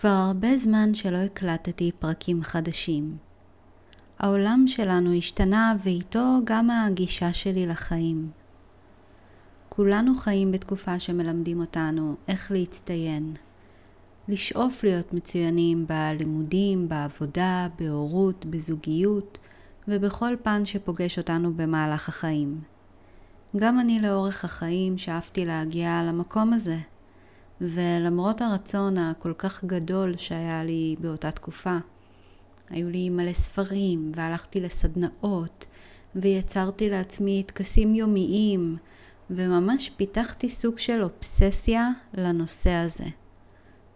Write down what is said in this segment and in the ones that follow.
כבר הרבה זמן שלא הקלטתי פרקים חדשים. העולם שלנו השתנה ואיתו גם הגישה שלי לחיים. כולנו חיים בתקופה שמלמדים אותנו איך להצטיין. לשאוף להיות מצוינים בלימודים, בעבודה, בהורות, בזוגיות ובכל פן שפוגש אותנו במהלך החיים. גם אני לאורך החיים שאפתי להגיע למקום הזה. ולמרות הרצון הכל כך גדול שהיה לי באותה תקופה, היו לי מלא ספרים, והלכתי לסדנאות, ויצרתי לעצמי טקסים יומיים, וממש פיתחתי סוג של אובססיה לנושא הזה.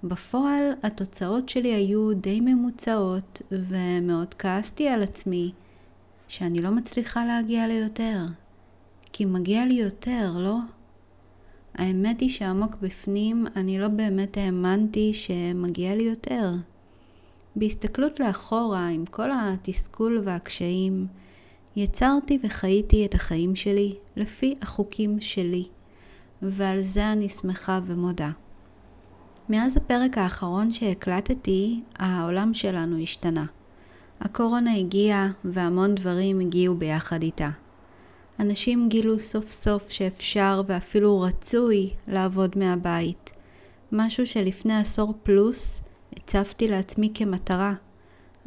בפועל התוצאות שלי היו די ממוצעות, ומאוד כעסתי על עצמי שאני לא מצליחה להגיע ליותר. כי מגיע לי יותר, לא? האמת היא שעמוק בפנים אני לא באמת האמנתי שמגיע לי יותר. בהסתכלות לאחורה עם כל התסכול והקשיים, יצרתי וחייתי את החיים שלי לפי החוקים שלי, ועל זה אני שמחה ומודה. מאז הפרק האחרון שהקלטתי, העולם שלנו השתנה. הקורונה הגיעה והמון דברים הגיעו ביחד איתה. אנשים גילו סוף סוף שאפשר ואפילו רצוי לעבוד מהבית. משהו שלפני עשור פלוס הצבתי לעצמי כמטרה.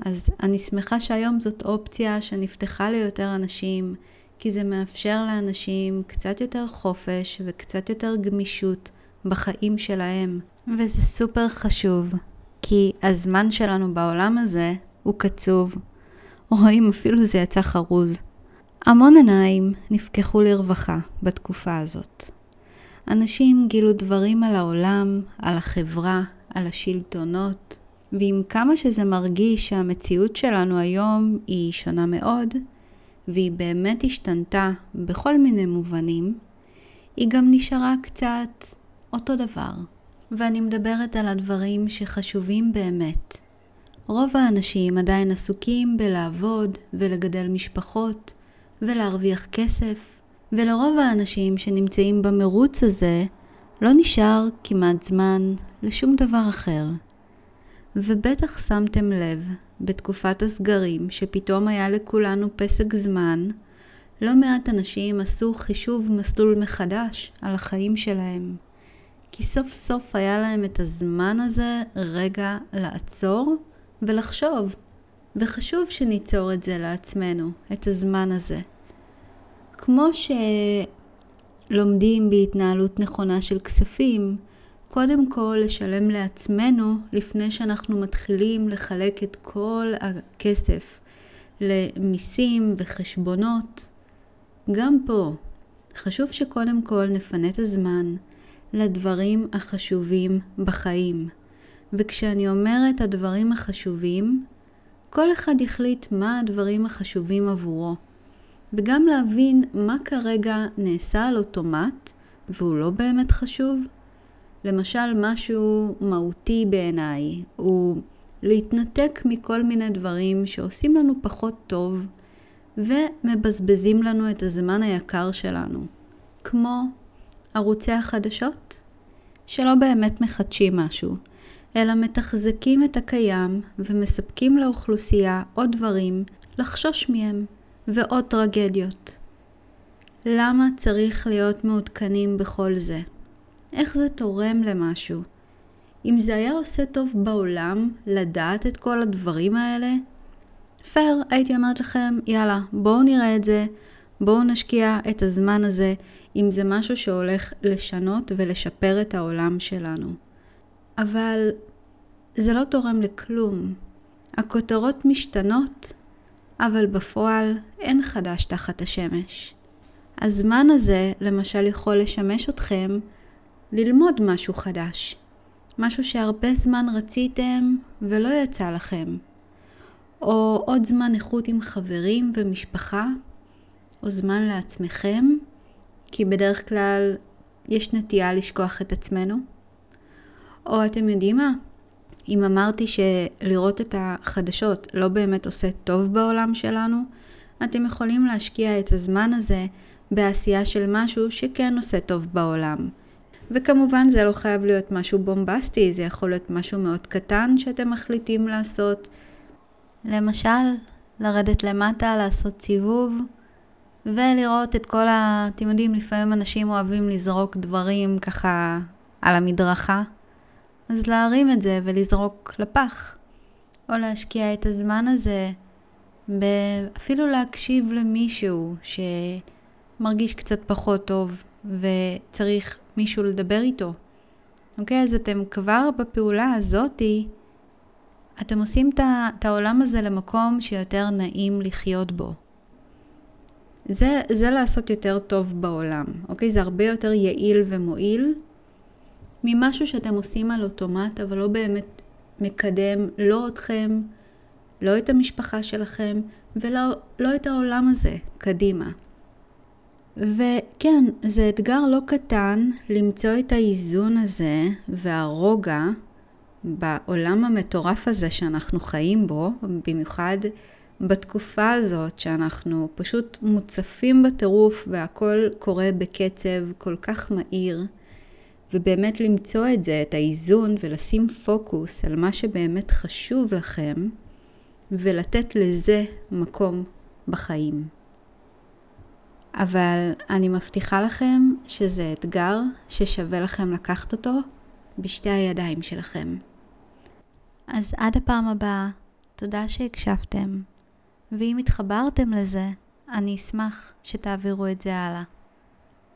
אז אני שמחה שהיום זאת אופציה שנפתחה ליותר אנשים, כי זה מאפשר לאנשים קצת יותר חופש וקצת יותר גמישות בחיים שלהם. וזה סופר חשוב, כי הזמן שלנו בעולם הזה הוא קצוב. רואים, אפילו זה יצא חרוז. המון עיניים נפקחו לרווחה בתקופה הזאת. אנשים גילו דברים על העולם, על החברה, על השלטונות, ועם כמה שזה מרגיש שהמציאות שלנו היום היא שונה מאוד, והיא באמת השתנתה בכל מיני מובנים, היא גם נשארה קצת אותו דבר. ואני מדברת על הדברים שחשובים באמת. רוב האנשים עדיין עסוקים בלעבוד ולגדל משפחות, ולהרוויח כסף, ולרוב האנשים שנמצאים במרוץ הזה לא נשאר כמעט זמן לשום דבר אחר. ובטח שמתם לב בתקופת הסגרים שפתאום היה לכולנו פסק זמן, לא מעט אנשים עשו חישוב מסלול מחדש על החיים שלהם. כי סוף סוף היה להם את הזמן הזה רגע לעצור ולחשוב וחשוב שניצור את זה לעצמנו, את הזמן הזה. כמו שלומדים בהתנהלות נכונה של כספים, קודם כל לשלם לעצמנו לפני שאנחנו מתחילים לחלק את כל הכסף למיסים וחשבונות. גם פה חשוב שקודם כל נפנה את הזמן לדברים החשובים בחיים. וכשאני אומרת הדברים החשובים, כל אחד יחליט מה הדברים החשובים עבורו. וגם להבין מה כרגע נעשה על אוטומט והוא לא באמת חשוב. למשל, משהו מהותי בעיניי הוא להתנתק מכל מיני דברים שעושים לנו פחות טוב ומבזבזים לנו את הזמן היקר שלנו, כמו ערוצי החדשות, שלא באמת מחדשים משהו, אלא מתחזקים את הקיים ומספקים לאוכלוסייה עוד דברים לחשוש מהם ועוד טרגדיות. למה צריך להיות מעודכנים בכל זה? איך זה תורם למשהו? אם זה היה עושה טוב בעולם לדעת את כל הדברים האלה, פייר, הייתי אומרת לכם, יאללה, בואו נראה את זה, בואו נשקיע את הזמן הזה אם זה משהו שהולך לשנות ולשפר את העולם שלנו. אבל זה לא תורם לכלום. הכותרות משתנות, אבל בפועל אין חדש תחת השמש. הזמן הזה למשל יכול לשמש אתכם ללמוד משהו חדש, משהו שהרבה זמן רציתם ולא יצא לכם, או עוד זמן איכות עם חברים ומשפחה, או זמן לעצמכם, כי בדרך כלל יש נטייה לשכוח את עצמנו. או אתם יודעים מה? אם אמרתי שלראות את החדשות לא באמת עושה טוב בעולם שלנו, אתם יכולים להשקיע את הזמן הזה בעשייה של משהו שכן עושה טוב בעולם. וכמובן זה לא חייב להיות משהו בומבסטי, זה יכול להיות משהו מאוד קטן שאתם מחליטים לעשות. למשל, לרדת למטה, לעשות סיבוב, ולראות את כל ה... אתם יודעים, לפעמים אנשים אוהבים לזרוק דברים ככה על המדרכה, אז להרים את זה ולזרוק לפח, או להשקיע את הזמן הזה, אפילו להקשיב למישהו שמרגיש קצת פחות טוב וצריך מישהו לדבר איתו. אוקיי? אז אתם כבר בפעולה הזאתי, אתם עושים את העולם הזה למקום שיותר נעים לחיות בו. זה, זה לעשות יותר טוב בעולם, אוקיי? זה הרבה יותר יעיל ומועיל ממשהו שאתם עושים על אוטומט, אבל לא באמת מקדם לא אתכם, לא את המשפחה שלכם, ולא לא את העולם הזה קדימה. וכן, זה אתגר לא קטן למצוא את האיזון הזה והרוגע בעולם המטורף הזה שאנחנו חיים בו, במיוחד בתקופה הזאת שאנחנו פשוט מוצפים בטירוף והכל קורה בקצב כל כך מהיר, ובאמת למצוא את זה, את האיזון, ולשים פוקוס על מה שבאמת חשוב לכם, ולתת לזה מקום בחיים. אבל אני מבטיחה לכם שזה אתגר ששווה לכם לקחת אותו בשתי הידיים שלכם. אז עד הפעם הבאה, תודה שהקשבתם, ואם התחברתם לזה, אני אשמח שתעבירו את זה הלאה.